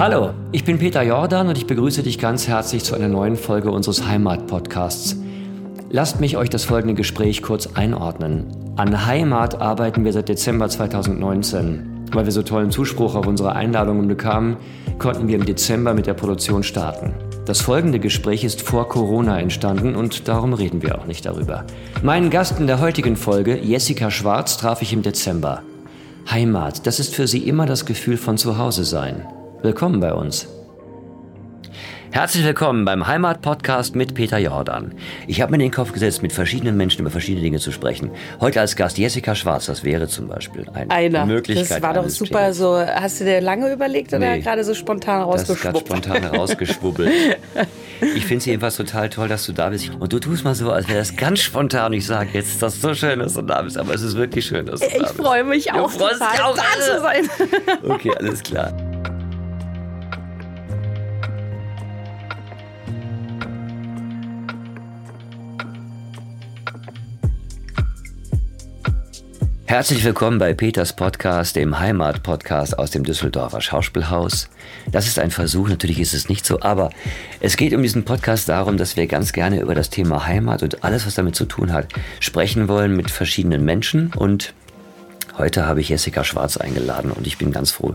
Hallo, ich bin Peter Jordan und ich begrüße dich ganz herzlich zu einer neuen Folge unseres Heimat-Podcasts. Lasst mich euch das folgende Gespräch kurz einordnen. An Heimat arbeiten wir seit Dezember 2019. Weil wir so tollen Zuspruch auf unsere Einladungen bekamen, konnten wir im Dezember mit der Produktion starten. Das folgende Gespräch ist vor Corona entstanden und darum reden wir auch nicht darüber. Meinen Gast in der heutigen Folge, Jessica Schwarz, traf ich im Dezember. Heimat, das ist für sie immer das Gefühl von Zuhause sein. Willkommen bei uns. Herzlich willkommen beim Heimat-Podcast mit Peter Jordan. Ich habe mir in den Kopf gesetzt, mit verschiedenen Menschen über verschiedene Dinge zu sprechen. Heute als Gast Jessica Schwarz, das wäre zum Beispiel eine Einer. Möglichkeit. Das war doch super Themas. so. Hast du dir lange überlegt oder Nee. gerade so spontan Das ist gerade spontan herausgeschwubbelt. Ich finde es jedenfalls total toll, dass du da bist. Und du tust mal so, als wäre das ganz spontan. Ich sage jetzt, ist das so schön, dass du da bist. Aber es ist wirklich schön, dass du da Ich bist. freue mich Du auch freust dich total, auch, da zu sein. Okay, alles klar. Herzlich willkommen bei Peters Podcast, dem Heimat-Podcast aus dem Düsseldorfer Schauspielhaus. Das ist ein Versuch, natürlich ist es nicht so, aber es geht um diesen Podcast darum, dass wir ganz gerne über das Thema Heimat und alles, was damit zu tun hat, sprechen wollen mit verschiedenen Menschen und Heute habe ich Jessica Schwarz eingeladen und ich bin ganz froh,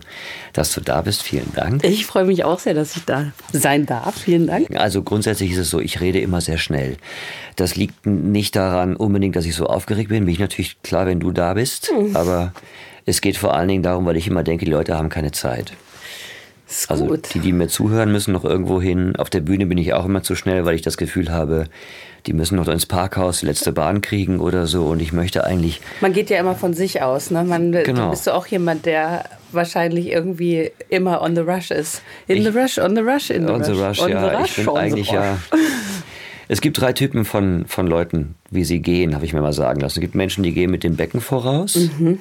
dass du da bist. Vielen Dank. Ich freue mich auch sehr, dass ich da sein darf. Vielen Dank. Also grundsätzlich ist es so, ich rede immer sehr schnell. Das liegt nicht daran unbedingt, dass ich so aufgeregt bin. Bin ich natürlich klar, wenn du da bist. Aber es geht vor allen Dingen darum, weil ich immer denke, die Leute haben keine Zeit. Ist Also gut. die, die mir zuhören, müssen noch irgendwo hin. Auf der Bühne bin ich auch immer zu schnell, weil ich das Gefühl habe, die müssen noch ins Parkhaus die letzte Bahn kriegen oder so. Und ich möchte eigentlich Man geht ja immer von sich aus. Ne? Man, Genau. Du bist du auch jemand, der wahrscheinlich irgendwie immer on the rush ist. In the rush, on the rush, in the On the rush. Rush, on ja. the rush, ich bin eigentlich ja. rush. Es gibt drei Typen von, von Leuten, wie sie gehen, habe ich mir mal sagen lassen. Es gibt Menschen, die gehen mit dem Becken voraus. Mhm.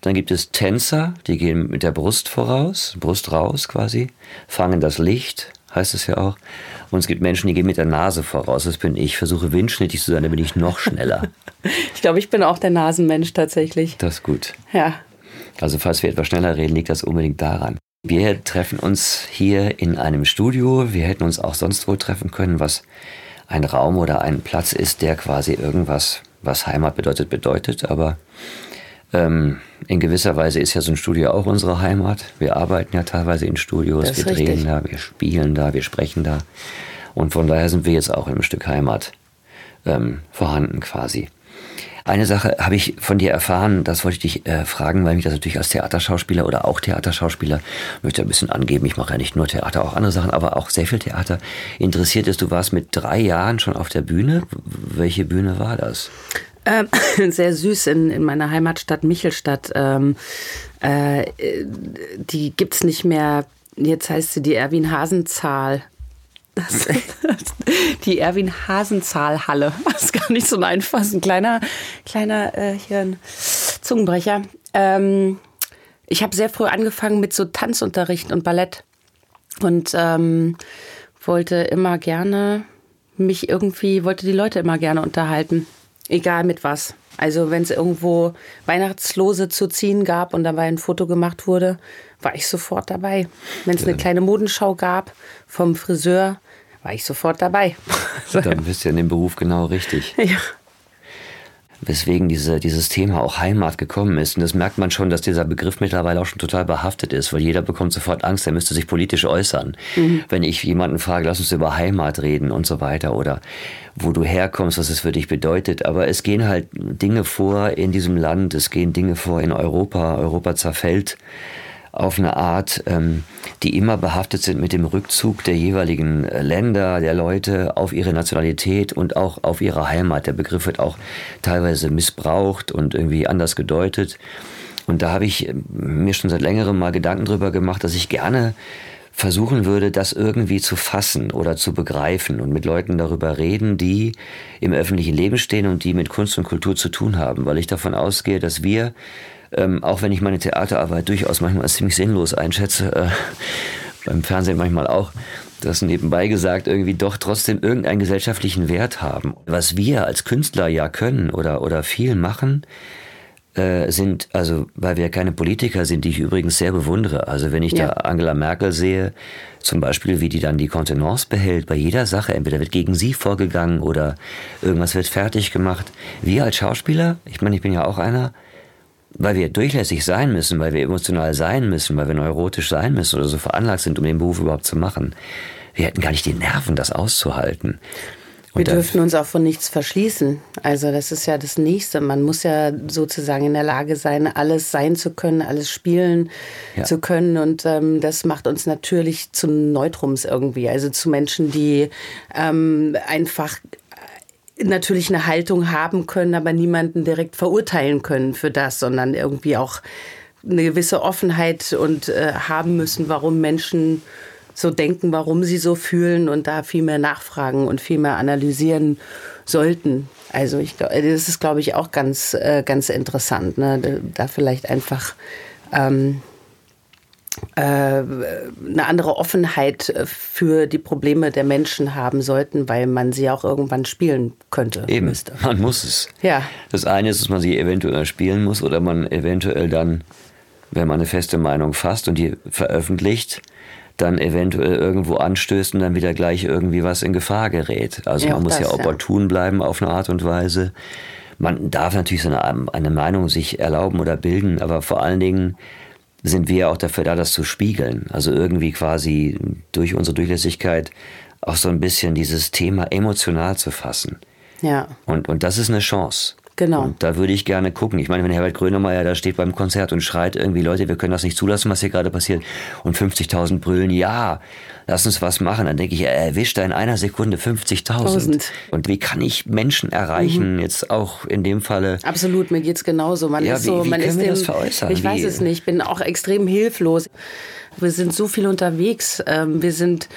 Dann gibt es Tänzer, die gehen mit der Brust voraus, Brust raus quasi, fangen das Licht, heißt es ja auch. Und es gibt Menschen, die gehen mit der Nase voraus. Das bin ich. Versuche windschnittig zu sein, dann bin ich noch schneller. Ich glaube, ich bin auch der Nasenmensch tatsächlich. Das ist gut. Ja. Also falls wir etwas schneller reden, liegt das unbedingt daran. Wir treffen uns hier in einem Studio. Wir hätten uns auch sonst wo treffen können, was ein Raum oder ein Platz ist, der quasi irgendwas, was Heimat bedeutet, bedeutet. Aber ähm, in gewisser Weise ist ja so ein Studio auch unsere Heimat. Wir arbeiten ja teilweise in Studios, wir drehen richtig. da, wir spielen da, wir sprechen da. Und von daher sind wir jetzt auch einem Stück Heimat ähm, vorhanden quasi. Eine Sache habe ich von dir erfahren, das wollte ich dich äh, fragen, weil mich das natürlich als Theaterschauspieler oder auch Theaterschauspieler, möchte ein bisschen angeben, ich mache ja nicht nur Theater, auch andere Sachen, aber auch sehr viel Theater, interessiert ist. Du warst mit drei Jahren schon auf der Bühne. Welche Bühne war das? Ähm, sehr süß in, in meiner Heimatstadt Michelstadt. Ähm, äh, die gibt's nicht mehr. Jetzt heißt sie die Erwin Hasenzahl. Das, die Erwin Hasenzahl Halle. Das ist gar nicht so einfach. Ein kleiner, kleiner äh, hier ein Zungenbrecher. Ähm, ich habe sehr früh angefangen mit so Tanzunterricht und Ballett und ähm, wollte immer gerne mich irgendwie, wollte die Leute immer gerne unterhalten. Egal mit was. Also wenn es irgendwo Weihnachtslose zu ziehen gab und dabei ein Foto gemacht wurde, war ich sofort dabei. Wenn es eine kleine Modenschau gab vom Friseur, war ich sofort dabei. Dann bist du in dem Beruf genau richtig. ja. Weswegen diese, dieses Thema auch Heimat gekommen ist. Und das merkt man schon, dass dieser Begriff mittlerweile auch schon total behaftet ist, weil jeder bekommt sofort Angst, er müsste sich politisch äußern. Wenn ich jemanden frage, lass uns über Heimat reden und so weiter oder wo du herkommst, was es für dich bedeutet. Aber es gehen halt Dinge vor in diesem Land, es gehen Dinge vor in Europa. Europa zerfällt auf eine Art, ähm, die immer behaftet sind mit dem Rückzug der jeweiligen äh, Länder, der Leute auf ihre Nationalität und auch auf ihre Heimat. Der Begriff wird auch teilweise missbraucht und irgendwie anders gedeutet. Und da habe ich äh, mir schon seit längerem mal Gedanken drüber gemacht, dass ich gerne versuchen würde, das irgendwie zu fassen oder zu begreifen und mit Leuten darüber reden, die im öffentlichen Leben stehen und die mit Kunst und Kultur zu tun haben, weil ich davon ausgehe, dass wir ähm, auch wenn ich meine Theaterarbeit durchaus manchmal als ziemlich sinnlos einschätze, äh, beim Fernsehen manchmal auch, das nebenbei gesagt, irgendwie doch trotzdem irgendeinen gesellschaftlichen Wert haben. Was wir als Künstler ja können oder, oder viel machen, äh, sind, also weil wir keine Politiker sind, die ich übrigens sehr bewundere. Also wenn ich ja. da Angela Merkel sehe, zum Beispiel, wie die dann die Kontenance behält bei jeder Sache, entweder wird gegen sie vorgegangen oder irgendwas wird fertig gemacht. Wir als Schauspieler, ich meine, ich bin ja auch einer, weil wir durchlässig sein müssen, weil wir emotional sein müssen, weil wir neurotisch sein müssen oder so veranlagt sind, um den Beruf überhaupt zu machen. Wir hätten gar nicht die Nerven, das auszuhalten. Wir dürfen uns auch von nichts verschließen. Also das ist ja das Nächste. Man muss ja sozusagen in der Lage sein, alles sein zu können, alles spielen ja. zu können. Und ähm, das macht uns natürlich zu Neutrums irgendwie. Also zu Menschen, die ähm, einfach natürlich eine Haltung haben können, aber niemanden direkt verurteilen können für das, sondern irgendwie auch eine gewisse Offenheit und äh, haben müssen, warum Menschen so denken, warum sie so fühlen und da viel mehr nachfragen und viel mehr analysieren sollten. Also ich glaube, das ist, glaube ich, auch ganz, äh, ganz interessant, ne? da vielleicht einfach ähm, äh, eine andere Offenheit für die Probleme der Menschen haben sollten, weil man sie auch irgendwann spielen könnte. Eben, müsste. man muss es. Ja. Das eine ist, dass man sie eventuell spielen muss oder man eventuell dann, wenn man eine feste Meinung fasst und die veröffentlicht, dann eventuell irgendwo anstößt und dann wieder gleich irgendwie was in Gefahr gerät. Also ja, man muss das, ja opportun ja. bleiben auf eine Art und Weise. Man darf natürlich so eine, eine Meinung sich erlauben oder bilden, aber vor allen Dingen sind wir auch dafür da, das zu spiegeln. Also irgendwie quasi durch unsere Durchlässigkeit auch so ein bisschen dieses Thema emotional zu fassen. Ja. Und, und das ist eine Chance. Genau. Und da würde ich gerne gucken. Ich meine, wenn Herbert Grönemeyer da steht beim Konzert und schreit irgendwie, Leute, wir können das nicht zulassen, was hier gerade passiert, und 50.000 brüllen, ja, lass uns was machen, dann denke ich, er erwischt da in einer Sekunde 50.000. Und wie kann ich Menschen erreichen, mhm. jetzt auch in dem Falle? Absolut, mir geht's genauso. Man ja, ist so, wie, wie man ist dem, das veräußern? Ich weiß es nicht, ich bin auch extrem hilflos. Wir sind so viel unterwegs. Ähm, wir sind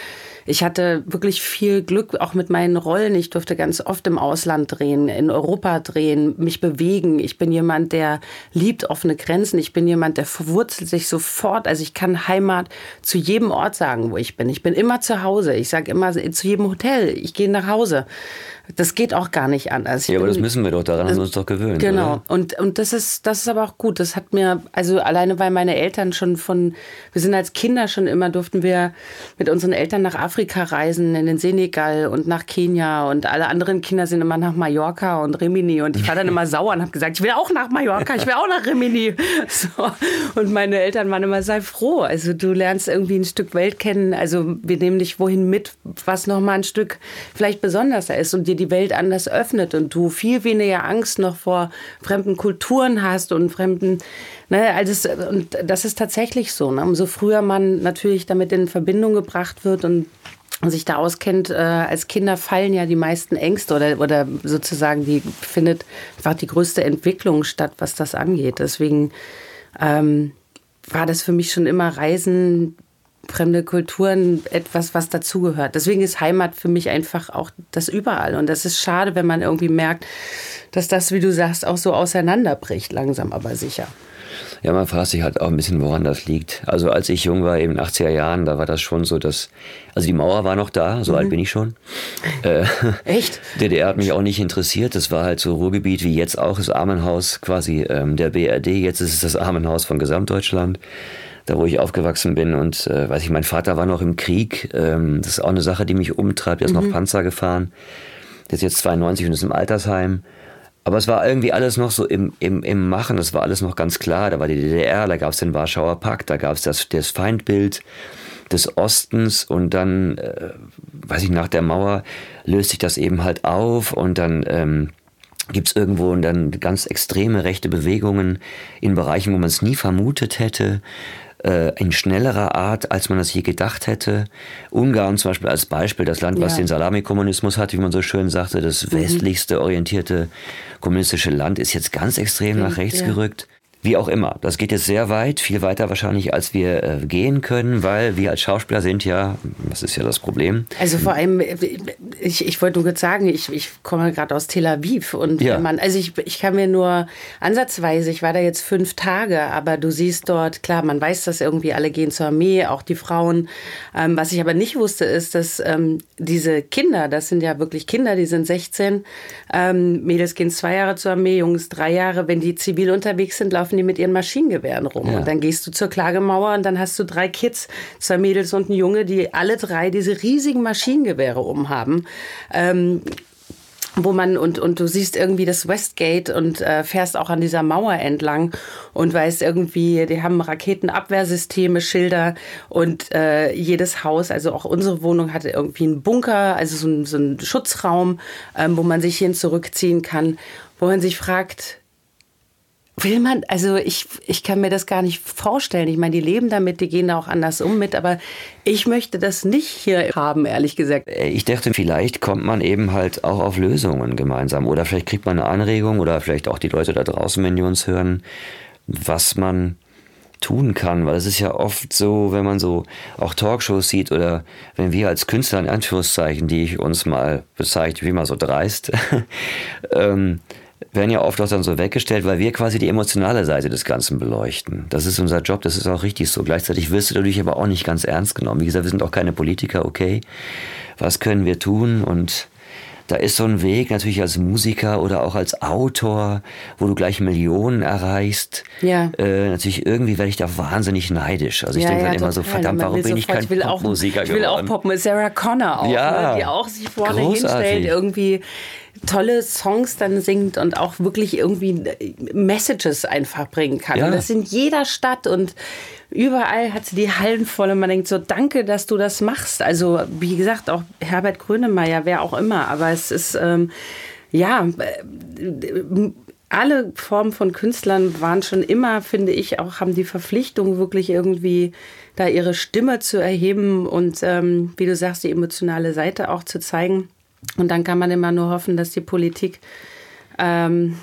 ich hatte wirklich viel Glück auch mit meinen Rollen. Ich durfte ganz oft im Ausland drehen, in Europa drehen, mich bewegen. Ich bin jemand, der liebt offene Grenzen. Ich bin jemand, der verwurzelt sich sofort. Also ich kann Heimat zu jedem Ort sagen, wo ich bin. Ich bin immer zu Hause. Ich sage immer zu jedem Hotel, ich gehe nach Hause. Das geht auch gar nicht anders. Ich ja, aber das müssen wir doch, daran haben wir uns doch gewöhnt. Genau. Oder? Und, und das ist, das ist aber auch gut. Das hat mir, also alleine weil meine Eltern schon von, wir sind als Kinder schon immer, durften wir mit unseren Eltern nach Afrika reisen, in den Senegal und nach Kenia und alle anderen Kinder sind immer nach Mallorca und Rimini und ich war dann immer sauer und habe gesagt, ich will auch nach Mallorca, ich will auch nach Rimini. So. Und meine Eltern waren immer, sei froh. Also du lernst irgendwie ein Stück Welt kennen. Also wir nehmen dich wohin mit, was nochmal ein Stück vielleicht besonderer ist und dir die Welt anders öffnet und du viel weniger Angst noch vor fremden Kulturen hast und fremden, ne, also und das ist tatsächlich so. Ne? Umso früher man natürlich damit in Verbindung gebracht wird und sich da auskennt, äh, als Kinder fallen ja die meisten Ängste oder, oder sozusagen die findet einfach die größte Entwicklung statt, was das angeht. Deswegen ähm, war das für mich schon immer Reisen fremde Kulturen etwas, was dazugehört. Deswegen ist Heimat für mich einfach auch das überall. Und das ist schade, wenn man irgendwie merkt, dass das, wie du sagst, auch so auseinanderbricht, langsam aber sicher. Ja, man fragt sich halt auch ein bisschen, woran das liegt. Also als ich jung war, eben in den 80er Jahren, da war das schon so, dass, also die Mauer war noch da, so mhm. alt bin ich schon. Äh, Echt? DDR hat mich auch nicht interessiert. Das war halt so Ruhrgebiet wie jetzt auch, das Armenhaus quasi ähm, der BRD. Jetzt ist es das Armenhaus von Gesamtdeutschland da wo ich aufgewachsen bin. Und äh, weiß ich, mein Vater war noch im Krieg. Ähm, das ist auch eine Sache, die mich umtreibt. Er ist mhm. noch Panzer gefahren. Der ist jetzt 92 und ist im Altersheim. Aber es war irgendwie alles noch so im, im, im Machen, das war alles noch ganz klar. Da war die DDR, da gab es den Warschauer Pakt, da gab es das, das Feindbild des Ostens und dann, äh, weiß ich, nach der Mauer löst sich das eben halt auf und dann ähm, gibt es irgendwo dann ganz extreme rechte Bewegungen in Bereichen, wo man es nie vermutet hätte äh, in schnellerer Art, als man das je gedacht hätte. Ungarn zum Beispiel als Beispiel, das Land, was ja. den Salamikommunismus hat, wie man so schön sagte, das mhm. westlichste orientierte kommunistische Land, ist jetzt ganz extrem nach rechts ja. gerückt. Wie auch immer. Das geht jetzt sehr weit, viel weiter wahrscheinlich, als wir äh, gehen können, weil wir als Schauspieler sind ja, das ist ja das Problem. Also vor allem, ich, ich wollte nur kurz sagen, ich, ich komme gerade aus Tel Aviv und ja. man, also ich, ich kann mir nur ansatzweise, ich war da jetzt fünf Tage, aber du siehst dort, klar, man weiß, dass irgendwie alle gehen zur Armee, auch die Frauen. Ähm, was ich aber nicht wusste, ist, dass ähm, diese Kinder, das sind ja wirklich Kinder, die sind 16, ähm, Mädels gehen zwei Jahre zur Armee, Jungs drei Jahre, wenn die zivil unterwegs sind, laufen die mit ihren Maschinengewehren rum. Ja. Und dann gehst du zur Klagemauer und dann hast du drei Kids, zwei Mädels und ein Junge, die alle drei diese riesigen Maschinengewehre umhaben. Ähm, wo man und, und du siehst irgendwie das Westgate und äh, fährst auch an dieser Mauer entlang und weißt irgendwie, die haben Raketenabwehrsysteme, Schilder und äh, jedes Haus, also auch unsere Wohnung hatte irgendwie einen Bunker, also so, ein, so einen Schutzraum, ähm, wo man sich hin zurückziehen kann, wo man sich fragt, Will man, also ich, ich kann mir das gar nicht vorstellen. Ich meine, die leben damit, die gehen da auch anders um mit, aber ich möchte das nicht hier haben, ehrlich gesagt. Äh, ich dachte, vielleicht kommt man eben halt auch auf Lösungen gemeinsam oder vielleicht kriegt man eine Anregung oder vielleicht auch die Leute da draußen, wenn die uns hören, was man tun kann, weil es ist ja oft so, wenn man so auch Talkshows sieht oder wenn wir als Künstler in Anführungszeichen, die ich uns mal bezeichne, wie mal so dreist, ähm, werden ja oft auch dann so weggestellt, weil wir quasi die emotionale Seite des Ganzen beleuchten. Das ist unser Job, das ist auch richtig so. Gleichzeitig wirst du dadurch aber auch nicht ganz ernst genommen. Wie gesagt, wir sind auch keine Politiker, okay. Was können wir tun? Und da ist so ein Weg natürlich als Musiker oder auch als Autor, wo du gleich Millionen erreichst. Ja. Äh, natürlich irgendwie werde ich da wahnsinnig neidisch. Also ich ja, denke ja, dann immer so, verdammt, warum bin ich kein Popmusiker geworden? Ich will auch Pop, Sarah Connor auch, ja, ne, die auch sich vorne großartig. hinstellt, irgendwie tolle Songs dann singt und auch wirklich irgendwie Messages einfach bringen kann. Ja. Und das in jeder Stadt und überall hat sie die Hallen voll und man denkt so, danke, dass du das machst. Also wie gesagt, auch Herbert Grönemeyer, wer auch immer, aber es ist, ähm, ja, äh, alle Formen von Künstlern waren schon immer, finde ich, auch haben die Verpflichtung, wirklich irgendwie da ihre Stimme zu erheben und, ähm, wie du sagst, die emotionale Seite auch zu zeigen. Und dann kann man immer nur hoffen, dass die Politik ähm,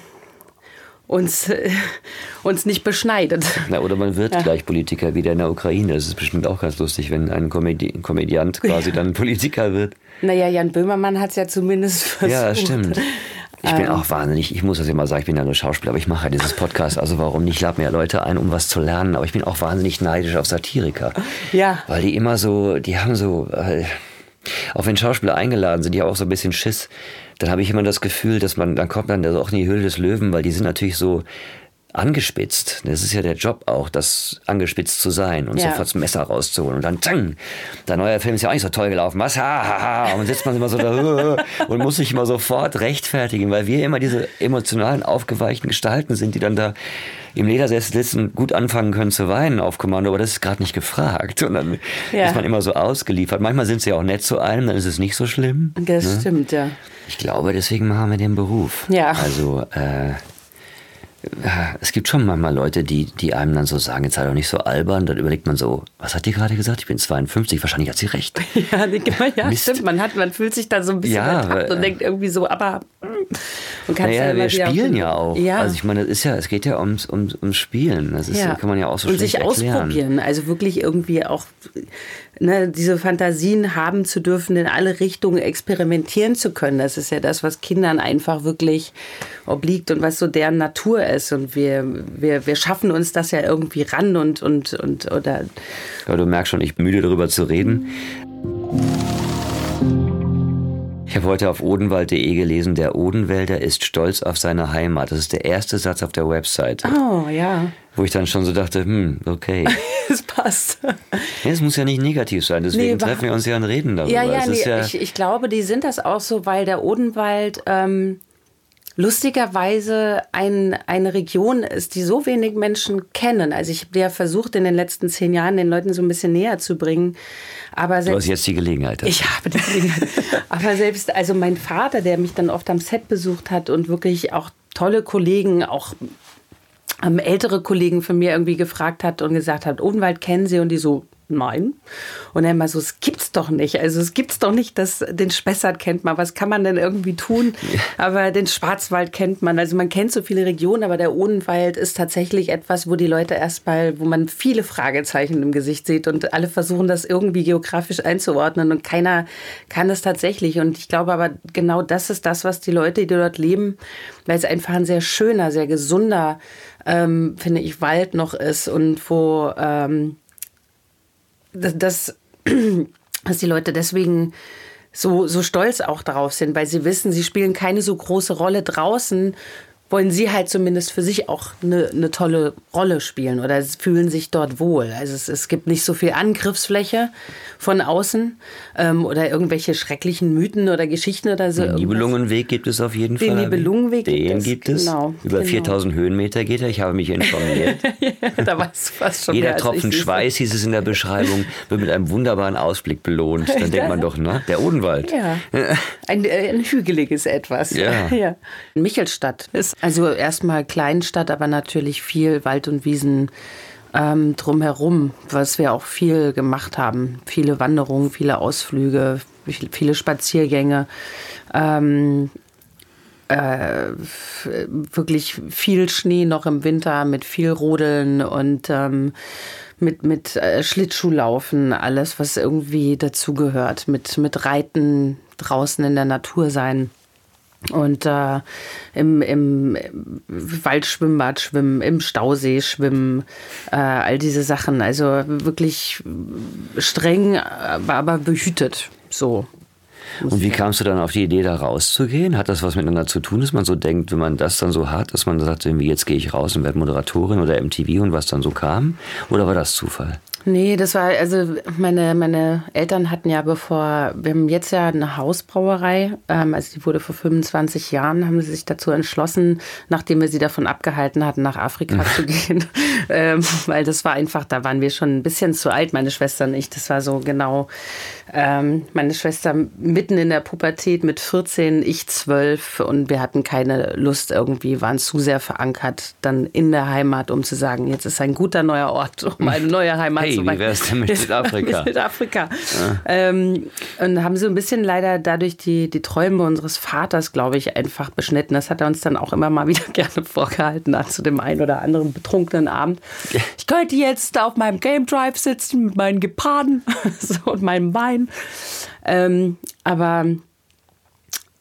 uns, äh, uns nicht beschneidet. Na, oder man wird ja. gleich Politiker wieder in der Ukraine. Das ist bestimmt auch ganz lustig, wenn ein Komödi Komödiant quasi ja. dann Politiker wird. Naja, Jan Böhmermann hat es ja zumindest versucht. Ja, stimmt. Ich bin ähm. auch wahnsinnig, ich muss das immer sagen, ich bin ja nur Schauspieler, aber ich mache ja dieses Podcast, also warum nicht? Ich lade mir ja Leute ein, um was zu lernen, aber ich bin auch wahnsinnig neidisch auf Satiriker. Ja. Weil die immer so, die haben so, äh, auch wenn Schauspieler eingeladen sind, die haben auch so ein bisschen Schiss, dann habe ich immer das Gefühl, dass man, dann kommt man auch in die Höhle des Löwen, weil die sind natürlich so angespitzt. Das ist ja der Job auch, das angespitzt zu sein und ja. sofort das Messer rauszuholen. Und dann, tang, der neue Film ist ja auch nicht so toll gelaufen. Was? Ha, ha, ha. Und dann sitzt man immer so da und muss sich immer sofort rechtfertigen, weil wir immer diese emotionalen, aufgeweichten Gestalten sind, die dann da im Ledersessel sitzen, gut anfangen können zu weinen auf Kommando, aber das ist gerade nicht gefragt. Und dann ja. ist man immer so ausgeliefert. Manchmal sind sie auch nett zu einem, dann ist es nicht so schlimm. Das ne? stimmt, ja. Ich glaube, deswegen machen wir den Beruf. Ja. Also, äh, es gibt schon manchmal Leute, die, die einem dann so sagen, jetzt sei doch nicht so albern. Dann überlegt man so, was hat die gerade gesagt? Ich bin 52, wahrscheinlich hat sie recht. Ja, ja stimmt. Man, hat, man fühlt sich da so ein bisschen ja, und denkt irgendwie so, aber. Und naja, ja wir spielen ja auch. Ja. Also ich meine, das ist ja, es geht ja ums, ums, ums Spielen. Das ist, ja. kann man ja auch so Und sich erklären. ausprobieren. Also wirklich irgendwie auch ne, diese Fantasien haben zu dürfen, in alle Richtungen experimentieren zu können. Das ist ja das, was Kindern einfach wirklich obliegt und was so deren Natur ist. Und wir, wir, wir schaffen uns das ja irgendwie ran und, und, und oder. Ja, du merkst schon, ich bin müde darüber zu reden. Ich habe heute auf odenwald.de gelesen, der Odenwälder ist stolz auf seine Heimat. Das ist der erste Satz auf der Website. Oh, ja. Wo ich dann schon so dachte, hm, okay. Es passt. Es muss ja nicht negativ sein, deswegen nee, treffen wir uns ja und reden darüber. Ja, ja, nee, ja ich, ich, glaube, die sind das auch so, weil der Odenwald ähm, lustigerweise ein, eine Region ist, die so wenig Menschen kennen. Also ich habe ja versucht, in den letzten zehn Jahren den Leuten so ein bisschen näher zu bringen. Aber selbst, du hast jetzt die Gelegenheit. Ich habe die Gelegenheit. Aber selbst, also mein Vater, der mich dann oft am Set besucht hat und wirklich auch tolle Kollegen, auch ähm, ältere Kollegen von mir irgendwie gefragt hat und gesagt hat, Odenwald kennen Sie? Und die so, nein. Und dann mal so, es gibt's doch nicht. Also es gibt's doch nicht, dass den Spessart kennt man. Was kann man denn irgendwie tun? Aber den Schwarzwald kennt man. Also man kennt so viele Regionen, aber der Odenwald ist tatsächlich etwas, wo die Leute erstmal, wo man viele Fragezeichen im Gesicht sieht und alle versuchen, das irgendwie geografisch einzuordnen und keiner kann es tatsächlich. Und ich glaube aber, genau das ist das, was die Leute, die dort leben, weil es einfach ein sehr schöner, sehr gesunder, ähm, finde ich, Wald noch ist und wo ähm, dass, dass die Leute deswegen so, so stolz auch darauf sind, weil sie wissen, sie spielen keine so große Rolle draußen, wollen sie halt zumindest für sich auch eine, eine tolle Rolle spielen oder fühlen sich dort wohl. Also es, es gibt nicht so viel Angriffsfläche von außen ähm, oder irgendwelche schrecklichen Mythen oder Geschichten oder so. Den Nibelungenweg gibt es auf jeden Den Fall. Den Nibelungenweg gibt es. gibt es. Genau, Über genau. 4000 Höhenmeter geht er. Ich habe mich informiert. da weißt du fast schon Jeder mehr, Tropfen Schweiß, hieß es in der Beschreibung, wird mit einem wunderbaren Ausblick belohnt. Dann denkt man doch, na, der Odenwald. Ja. Ein, äh, ein hügeliges Etwas. Ja. ja. Michelstadt ist also erstmal Kleinstadt, aber natürlich viel Wald und Wiesen ähm, drumherum, was wir auch viel gemacht haben. Viele Wanderungen, viele Ausflüge, viele Spaziergänge. Ähm, äh, wirklich viel Schnee noch im Winter mit viel Rodeln und ähm, mit, mit äh, Schlittschuhlaufen, alles, was irgendwie dazugehört, mit, mit Reiten draußen in der Natur sein und äh, im, im Waldschwimmbad schwimmen, im Stausee schwimmen, äh, all diese Sachen. Also wirklich streng, aber behütet so. Und wie kamst du dann auf die Idee, da rauszugehen? Hat das was miteinander zu tun, dass man so denkt, wenn man das dann so hat, dass man sagt, irgendwie jetzt gehe ich raus und werde Moderatorin oder MTV und was dann so kam? Oder war das Zufall? Nee, das war, also meine, meine Eltern hatten ja bevor, wir haben jetzt ja eine Hausbrauerei, ähm, also die wurde vor 25 Jahren, haben sie sich dazu entschlossen, nachdem wir sie davon abgehalten hatten, nach Afrika zu gehen. Ähm, weil das war einfach, da waren wir schon ein bisschen zu alt, meine Schwester und ich. Das war so genau ähm, meine Schwester mitten in der Pubertät mit 14, ich 12 und wir hatten keine Lust irgendwie, waren zu sehr verankert dann in der Heimat, um zu sagen, jetzt ist ein guter neuer Ort, um eine neue Heimat hey, zu Wie wär's denn mit Südafrika? mit Südafrika. Ja. Ähm, und haben so ein bisschen leider dadurch die, die Träume unseres Vaters, glaube ich, einfach beschnitten. Das hat er uns dann auch immer mal wieder gerne vorgehalten, zu dem einen oder anderen betrunkenen Abend. Ich könnte jetzt auf meinem Game Drive sitzen mit meinen Geparden so, und meinem Wein. Ähm, aber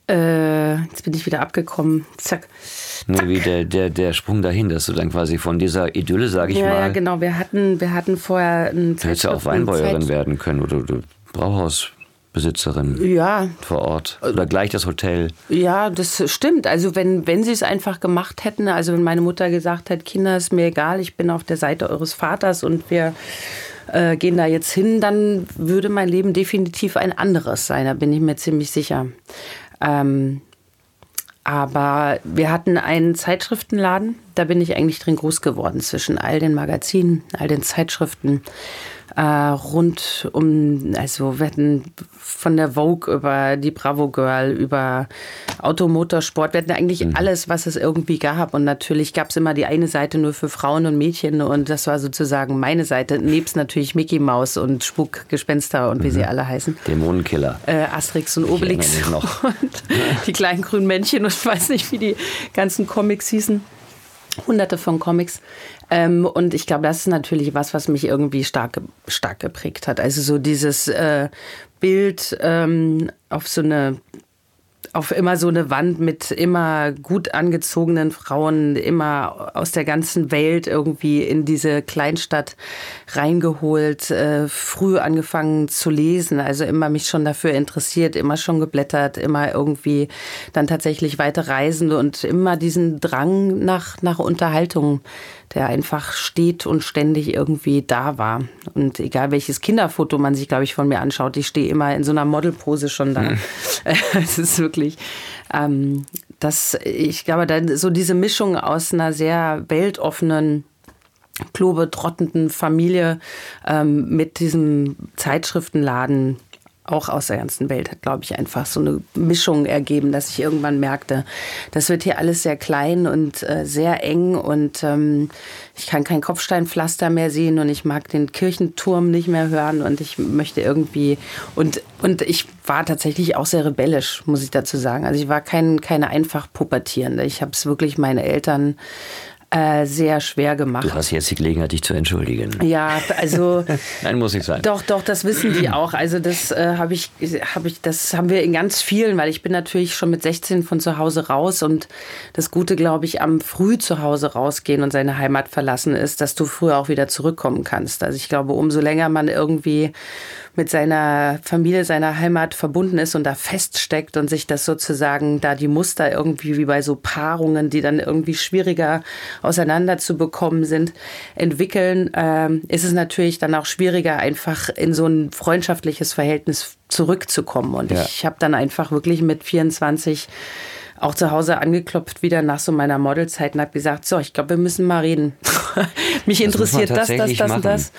äh, jetzt bin ich wieder abgekommen. Zack. Nee, wie der, der, der Sprung dahin, dass du dann quasi von dieser Idylle, sage ich ja, mal. Ja, genau. Wir hatten, wir hatten vorher einen Du hättest ja auch Weinbäuerin Zeit werden können oder, oder Brauhausbesitzerin ja. vor Ort oder gleich das Hotel. Ja, das stimmt. Also wenn, wenn sie es einfach gemacht hätten, also wenn meine Mutter gesagt hätte, Kinder, ist mir egal, ich bin auf der Seite eures Vaters und wir äh, gehen da jetzt hin, dann würde mein Leben definitiv ein anderes sein, da bin ich mir ziemlich sicher. Ähm, aber wir hatten einen Zeitschriftenladen, da bin ich eigentlich drin groß geworden, zwischen all den Magazinen, all den Zeitschriften äh, rund um, also wir hatten von der Vogue über die Bravo Girl, über Automotorsport, wir hatten eigentlich mhm. alles, was es irgendwie gab. Und natürlich gab es immer die eine Seite nur für Frauen und Mädchen und das war sozusagen meine Seite, nebst natürlich Mickey Mouse und Spukgespenster und wie mhm. sie alle heißen. Dämonenkiller. Äh, Asterix und Obelix. Noch. und die kleinen grünen Männchen und ich weiß nicht, wie die ganzen Comics hießen hunderte von Comics. Ähm, und ich glaube, das ist natürlich was, was mich irgendwie stark, stark geprägt hat. Also so dieses äh, Bild ähm, auf so eine auf immer so eine Wand mit immer gut angezogenen Frauen, immer aus der ganzen Welt irgendwie in diese Kleinstadt reingeholt, äh, früh angefangen zu lesen, also immer mich schon dafür interessiert, immer schon geblättert, immer irgendwie dann tatsächlich weiter reisen und immer diesen Drang nach, nach Unterhaltung der einfach steht und ständig irgendwie da war. Und egal welches Kinderfoto man sich, glaube ich, von mir anschaut, ich stehe immer in so einer Modelpose schon da. Mhm. es ist wirklich, ähm, das, ich glaube, da, so diese Mischung aus einer sehr weltoffenen, klobetrottenden Familie ähm, mit diesem Zeitschriftenladen auch aus der ganzen Welt hat, glaube ich, einfach so eine Mischung ergeben, dass ich irgendwann merkte, das wird hier alles sehr klein und äh, sehr eng und ähm, ich kann kein Kopfsteinpflaster mehr sehen und ich mag den Kirchenturm nicht mehr hören und ich möchte irgendwie und und ich war tatsächlich auch sehr rebellisch, muss ich dazu sagen. Also ich war kein keine einfach pubertierende. Ich habe es wirklich meine Eltern äh, sehr schwer gemacht. Du hast jetzt die Gelegenheit, dich zu entschuldigen. Ja, also. Nein, muss ich sein. Doch, doch, das wissen die auch. Also das äh, habe ich, habe ich, das haben wir in ganz vielen, weil ich bin natürlich schon mit 16 von zu Hause raus und das Gute, glaube ich, am früh zu Hause rausgehen und seine Heimat verlassen ist, dass du früher auch wieder zurückkommen kannst. Also ich glaube, umso länger man irgendwie mit seiner Familie, seiner Heimat verbunden ist und da feststeckt und sich das sozusagen da die Muster irgendwie wie bei so Paarungen, die dann irgendwie schwieriger auseinander zu bekommen sind, entwickeln, ähm, ist es natürlich dann auch schwieriger, einfach in so ein freundschaftliches Verhältnis zurückzukommen. Und ja. ich habe dann einfach wirklich mit 24 auch zu Hause angeklopft wieder nach so meiner Modelzeit und habe gesagt, so, ich glaube, wir müssen mal reden. Mich das interessiert das, das, das machen, und das.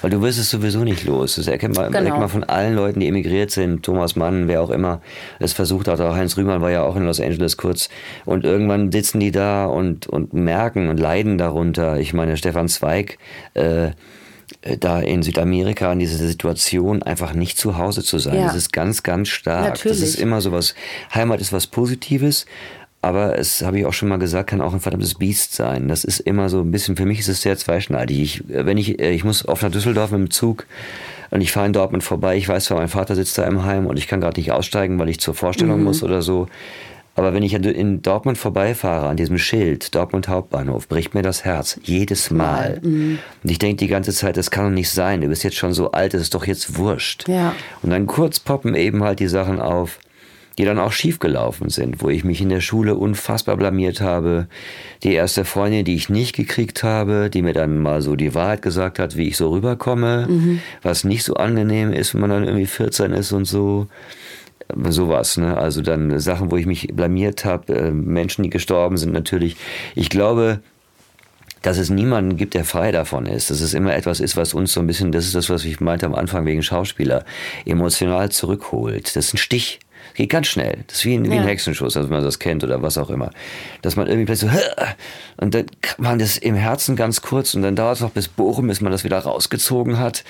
Weil du wirst es sowieso nicht los. Das erkennt man, genau. man von allen Leuten, die emigriert sind, Thomas Mann, wer auch immer es versucht hat, auch Heinz Rühmann war ja auch in Los Angeles kurz. Und irgendwann sitzen die da und, und merken und leiden darunter. Ich meine, Stefan Zweig, äh, da in Südamerika in dieser Situation einfach nicht zu Hause zu sein. Ja. Das ist ganz, ganz stark. Natürlich. Das ist immer so was. Heimat ist was Positives, aber es habe ich auch schon mal gesagt, kann auch ein verdammtes Biest sein. Das ist immer so ein bisschen, für mich ist es sehr zweischneidig. Ich, äh, wenn ich, äh, ich muss oft nach Düsseldorf mit dem Zug und ich fahre in Dortmund vorbei. Ich weiß zwar, mein Vater sitzt da im Heim und ich kann gerade nicht aussteigen, weil ich zur Vorstellung mhm. muss oder so. Aber wenn ich in Dortmund vorbeifahre, an diesem Schild, Dortmund Hauptbahnhof, bricht mir das Herz. Jedes Mal. Mhm. Und ich denke die ganze Zeit, das kann doch nicht sein. Du bist jetzt schon so alt, das ist doch jetzt wurscht. Ja. Und dann kurz poppen eben halt die Sachen auf, die dann auch schiefgelaufen sind, wo ich mich in der Schule unfassbar blamiert habe. Die erste Freundin, die ich nicht gekriegt habe, die mir dann mal so die Wahrheit gesagt hat, wie ich so rüberkomme, mhm. was nicht so angenehm ist, wenn man dann irgendwie 14 ist und so sowas. Ne? Also dann Sachen, wo ich mich blamiert habe, äh, Menschen, die gestorben sind natürlich. Ich glaube, dass es niemanden gibt, der frei davon ist. Dass es immer etwas ist, was uns so ein bisschen, das ist das, was ich meinte am Anfang wegen Schauspieler, emotional zurückholt. Das ist ein Stich. Geht ganz schnell. Das ist wie ein, wie ein Hexenschuss, wenn man das kennt oder was auch immer. Dass man irgendwie plötzlich so, und dann kann man das im Herzen ganz kurz und dann dauert es noch bis Bochum, bis man das wieder rausgezogen hat.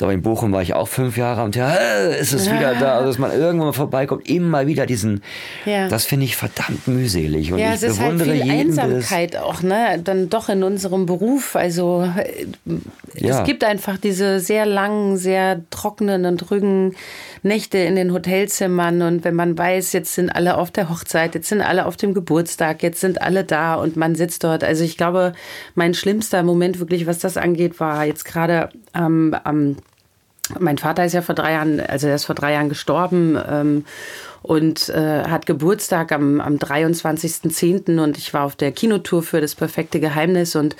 Da in Bochum war ich auch fünf Jahre und ja, ist es wieder da. Also, dass man irgendwann mal vorbeikommt, immer wieder diesen, ja. das finde ich verdammt mühselig. Und ja, ich es ist halt viel Einsamkeit auch, ne? Dann doch in unserem Beruf. Also, ja. es gibt einfach diese sehr langen, sehr trockenen und drüben Nächte in den Hotelzimmern und wenn man weiß, jetzt sind alle auf der Hochzeit, jetzt sind alle auf dem Geburtstag, jetzt sind alle da und man sitzt dort. Also ich glaube, mein schlimmster Moment wirklich, was das angeht, war jetzt gerade am, am mein Vater ist ja vor drei Jahren, also er ist vor drei Jahren gestorben ähm, und äh, hat Geburtstag am, am 23.10. und ich war auf der Kinotour für das perfekte Geheimnis und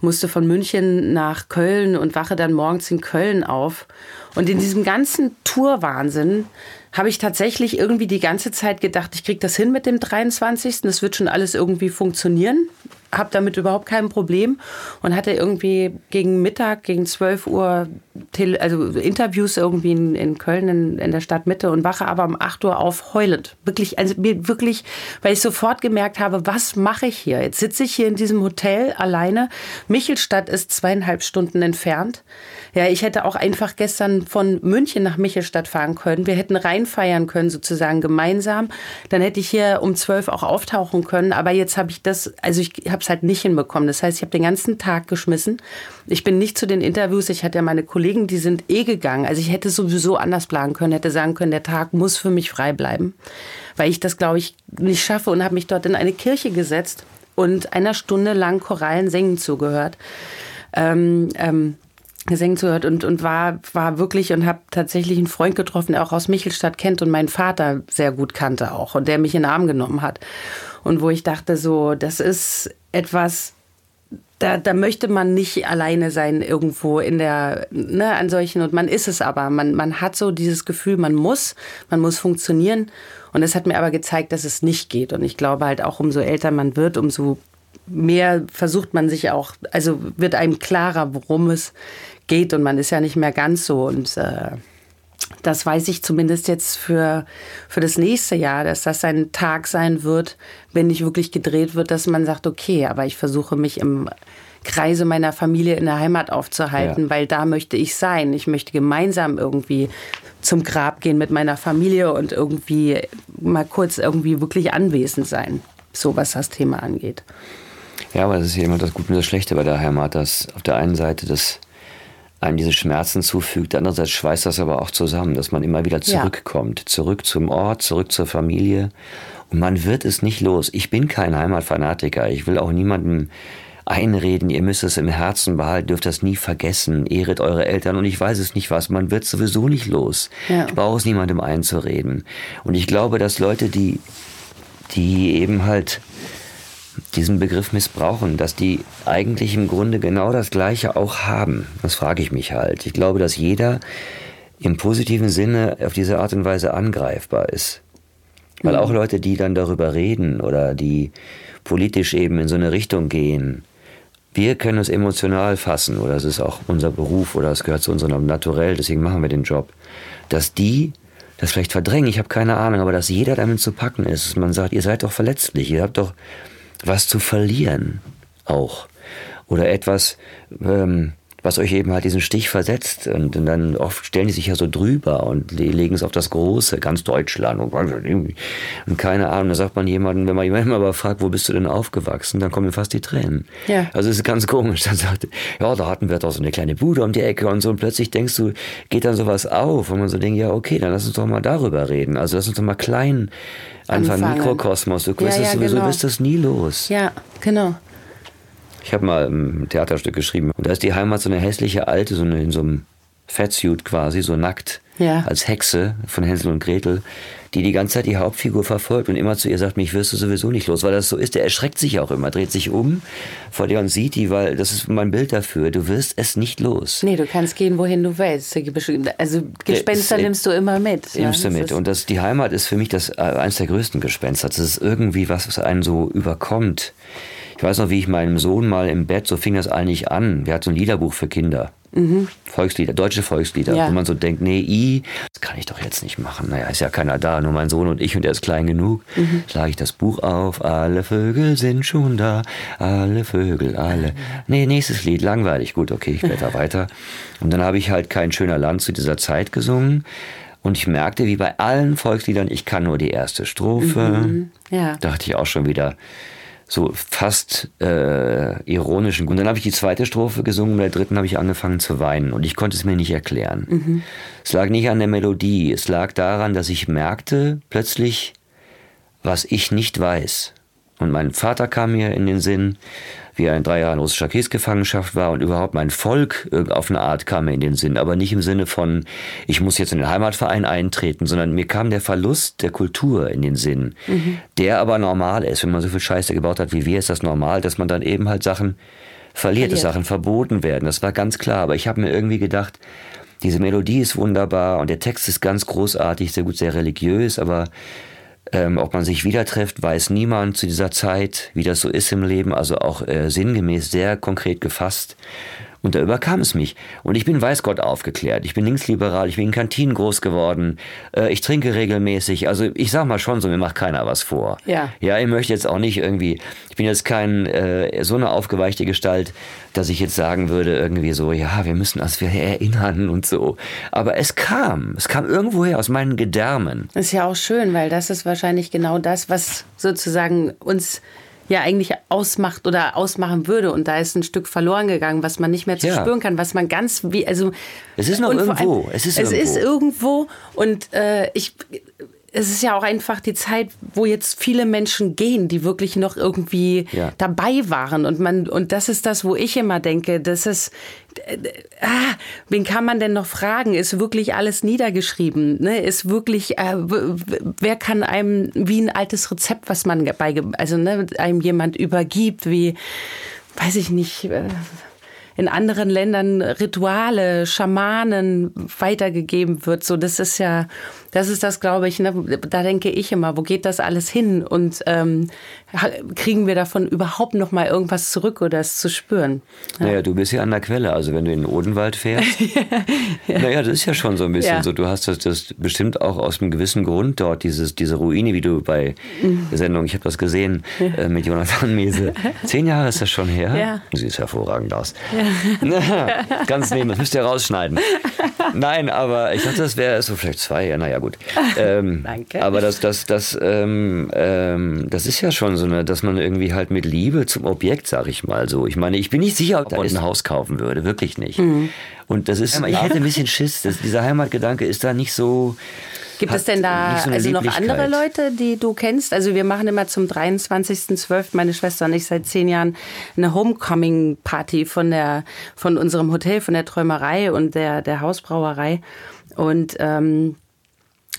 musste von München nach Köln und wache dann morgens in Köln auf. Und in diesem ganzen Tourwahnsinn habe ich tatsächlich irgendwie die ganze Zeit gedacht, ich kriege das hin mit dem 23. Das wird schon alles irgendwie funktionieren habe damit überhaupt kein Problem und hatte irgendwie gegen Mittag, gegen 12 Uhr, also Interviews irgendwie in, in Köln in, in, der Stadtmitte und wache aber um 8 Uhr auf heulend. Wirklich, also wirklich, weil ich sofort gemerkt habe, was mache ich hier? Jetzt sitze ich hier in diesem Hotel alleine. Michelstadt ist zweieinhalb Stunden entfernt. Ja, ich hätte auch einfach gestern von München nach Michelstadt fahren können. Wir hätten reinfeiern können, sozusagen gemeinsam. Dann hätte ich hier um zwölf auch auftauchen können. Aber jetzt habe ich das, also ich habe es halt nicht hinbekommen. Das heißt, ich habe den ganzen Tag geschmissen. Ich bin nicht zu den Interviews. Ich hatte ja meine Kollegen, die sind eh gegangen. Also ich hätte sowieso anders planen können, hätte sagen können, der Tag muss für mich frei bleiben. Weil ich das, glaube ich, nicht schaffe und habe mich dort in eine Kirche gesetzt und einer Stunde lang Choralen singen zugehört. Ähm, ähm, Gesängen zuhört und, und war, war wirklich und habe tatsächlich einen Freund getroffen, der auch aus Michelstadt kennt und meinen Vater sehr gut kannte auch und der mich in den Arm genommen hat. Und wo ich dachte, so, das ist etwas, da, da möchte man nicht alleine sein irgendwo in der, ne, an solchen, und man ist es aber. Man, man hat so dieses Gefühl, man muss, man muss funktionieren. Und es hat mir aber gezeigt, dass es nicht geht. Und ich glaube halt auch, umso älter man wird, umso mehr versucht man sich auch, also wird einem klarer, worum es geht und man ist ja nicht mehr ganz so und äh, das weiß ich zumindest jetzt für, für das nächste Jahr, dass das ein Tag sein wird, wenn nicht wirklich gedreht wird, dass man sagt, okay, aber ich versuche mich im Kreise meiner Familie in der Heimat aufzuhalten, ja. weil da möchte ich sein. Ich möchte gemeinsam irgendwie zum Grab gehen mit meiner Familie und irgendwie mal kurz irgendwie wirklich anwesend sein, so was das Thema angeht. Ja, aber das ist ja immer das Gute und das Schlechte bei der Heimat, dass auf der einen Seite das einem diese Schmerzen zufügt. Andererseits schweißt das aber auch zusammen, dass man immer wieder zurückkommt. Ja. Zurück zum Ort, zurück zur Familie. Und man wird es nicht los. Ich bin kein Heimatfanatiker. Ich will auch niemandem einreden, ihr müsst es im Herzen behalten, dürft das nie vergessen, ehret eure Eltern und ich weiß es nicht was, man wird sowieso nicht los. Ja. Ich brauche es niemandem einzureden. Und ich glaube, dass Leute, die, die eben halt diesen Begriff missbrauchen, dass die eigentlich im Grunde genau das Gleiche auch haben. Das frage ich mich halt. Ich glaube, dass jeder im positiven Sinne auf diese Art und Weise angreifbar ist. Weil mhm. auch Leute, die dann darüber reden oder die politisch eben in so eine Richtung gehen, wir können es emotional fassen, oder es ist auch unser Beruf, oder es gehört zu unserem Naturell, deswegen machen wir den Job, dass die das vielleicht verdrängen, ich habe keine Ahnung, aber dass jeder damit zu packen ist. Man sagt, ihr seid doch verletzlich, ihr habt doch was zu verlieren auch. Oder etwas, ähm, was euch eben halt diesen Stich versetzt. Und, und, dann oft stellen die sich ja so drüber und legen es auf das Große, ganz Deutschland und, und keine Ahnung. Da sagt man jemanden, wenn man jemanden aber fragt, wo bist du denn aufgewachsen, dann kommen fast die Tränen. Ja. Also es ist ganz komisch. Dann sagt, ja, da hatten wir doch so eine kleine Bude um die Ecke und so. Und plötzlich denkst du, geht dann sowas auf und man so denkt, ja, okay, dann lass uns doch mal darüber reden. Also lass uns doch mal klein einfach Anfangen. Mikrokosmos. Du, ja, ja, sowieso, genau. bist das nie los. Ja, genau. Ich habe mal ein Theaterstück geschrieben. Und da ist die Heimat so eine hässliche Alte, so eine, in so einem Fatsuit quasi, so nackt, ja. als Hexe von Hänsel und Gretel, die die ganze Zeit die Hauptfigur verfolgt und immer zu ihr sagt, mich wirst du sowieso nicht los, weil das so ist. Der erschreckt sich auch immer, dreht sich um vor dir und sieht die, weil das ist mein Bild dafür. Du wirst es nicht los. Nee, du kannst gehen, wohin du willst. Also Gespenster ja, nimmst du immer mit. Nimmst ja? du mit. Und das, die Heimat ist für mich das, äh, eines der größten Gespenster. Das ist irgendwie was, was einen so überkommt. Ich weiß noch, wie ich meinem Sohn mal im Bett, so fing das eigentlich an. Der hat so ein Liederbuch für Kinder. Mhm. Volkslieder, deutsche Volkslieder, ja. wo man so denkt, nee, I, das kann ich doch jetzt nicht machen. Naja, ist ja keiner da, nur mein Sohn und ich und er ist klein genug. Mhm. Schlage ich das Buch auf, alle Vögel sind schon da, alle Vögel, alle. Nee, nächstes Lied, langweilig. Gut, okay, ich blätter weiter. Und dann habe ich halt kein schöner Land zu dieser Zeit gesungen. Und ich merkte, wie bei allen Volksliedern, ich kann nur die erste Strophe. Mhm. Ja. Dachte ich auch schon wieder, so fast äh, ironischen. Und dann habe ich die zweite Strophe gesungen, bei der dritten habe ich angefangen zu weinen und ich konnte es mir nicht erklären. Mhm. Es lag nicht an der Melodie, es lag daran, dass ich merkte plötzlich, was ich nicht weiß. Und mein Vater kam mir in den Sinn wie er in drei Jahren russischer Kriegsgefangenschaft war und überhaupt mein Volk auf eine Art kam mir in den Sinn. Aber nicht im Sinne von, ich muss jetzt in den Heimatverein eintreten, sondern mir kam der Verlust der Kultur in den Sinn, mhm. der aber normal ist. Wenn man so viel Scheiße gebaut hat wie wir, ist das normal, dass man dann eben halt Sachen verliert, verliert. dass Sachen verboten werden. Das war ganz klar. Aber ich habe mir irgendwie gedacht, diese Melodie ist wunderbar und der Text ist ganz großartig, sehr gut, sehr religiös, aber ähm, ob man sich wieder trifft, weiß niemand zu dieser Zeit, wie das so ist im Leben, also auch äh, sinngemäß sehr konkret gefasst. Und da überkam es mich. Und ich bin weiß Gott aufgeklärt. Ich bin linksliberal, ich bin in Kantinen groß geworden. Äh, ich trinke regelmäßig. Also ich sag mal schon so, mir macht keiner was vor. Ja. Ja, ich möchte jetzt auch nicht irgendwie, ich bin jetzt kein äh, so eine aufgeweichte Gestalt, dass ich jetzt sagen würde, irgendwie so, ja, wir müssen uns erinnern und so. Aber es kam, es kam irgendwoher aus meinen Gedärmen. Das ist ja auch schön, weil das ist wahrscheinlich genau das, was sozusagen uns ja eigentlich ausmacht oder ausmachen würde. Und da ist ein Stück verloren gegangen, was man nicht mehr zu ja. spüren kann, was man ganz wie, also. Es ist noch irgendwo. es ist es irgendwo. ist irgendwo. Und äh, ich, es ist ja auch einfach die Zeit, wo jetzt viele Menschen gehen, die wirklich noch irgendwie ja. dabei waren. Und man, und das ist das, wo ich immer denke, das ist, äh, ah, wen kann man denn noch fragen? Ist wirklich alles niedergeschrieben? Ne? Ist wirklich, äh, wer kann einem wie ein altes Rezept, was man bei, also ne, einem jemand übergibt, wie, weiß ich nicht, äh, in anderen Ländern Rituale, Schamanen weitergegeben wird. So, das ist ja, das ist das, glaube ich, ne? da denke ich immer, wo geht das alles hin? Und ähm, kriegen wir davon überhaupt noch mal irgendwas zurück oder es zu spüren? Ja. Naja, du bist ja an der Quelle. Also wenn du in den Odenwald fährst, ja. naja, das ist ja schon so ein bisschen ja. so. Du hast das, das bestimmt auch aus einem gewissen Grund dort, dieses, diese Ruine, wie du bei mhm. der Sendung, ich habe das gesehen, äh, mit Jonathan Mese. Zehn Jahre ist das schon her. Ja. Sieht hervorragend aus. Ja. Ganz nehmen, das müsst ihr rausschneiden. Nein, aber ich dachte, das wäre so vielleicht zwei, ja, naja, gut. Ähm, Danke. Aber das, das, das, ähm, ähm, das ist ja schon so eine, dass man irgendwie halt mit Liebe zum Objekt, sag ich mal so. Ich meine, ich bin nicht sicher, ob ich ein Haus kaufen würde, wirklich nicht. Mhm. Und das ist, ich hätte ein bisschen Schiss. Das, dieser Heimatgedanke ist da nicht so. Gibt es denn da so also noch andere Leute, die du kennst? Also wir machen immer zum 23.12. meine Schwester und ich seit zehn Jahren eine Homecoming-Party von der von unserem Hotel, von der Träumerei und der der Hausbrauerei. Und ähm,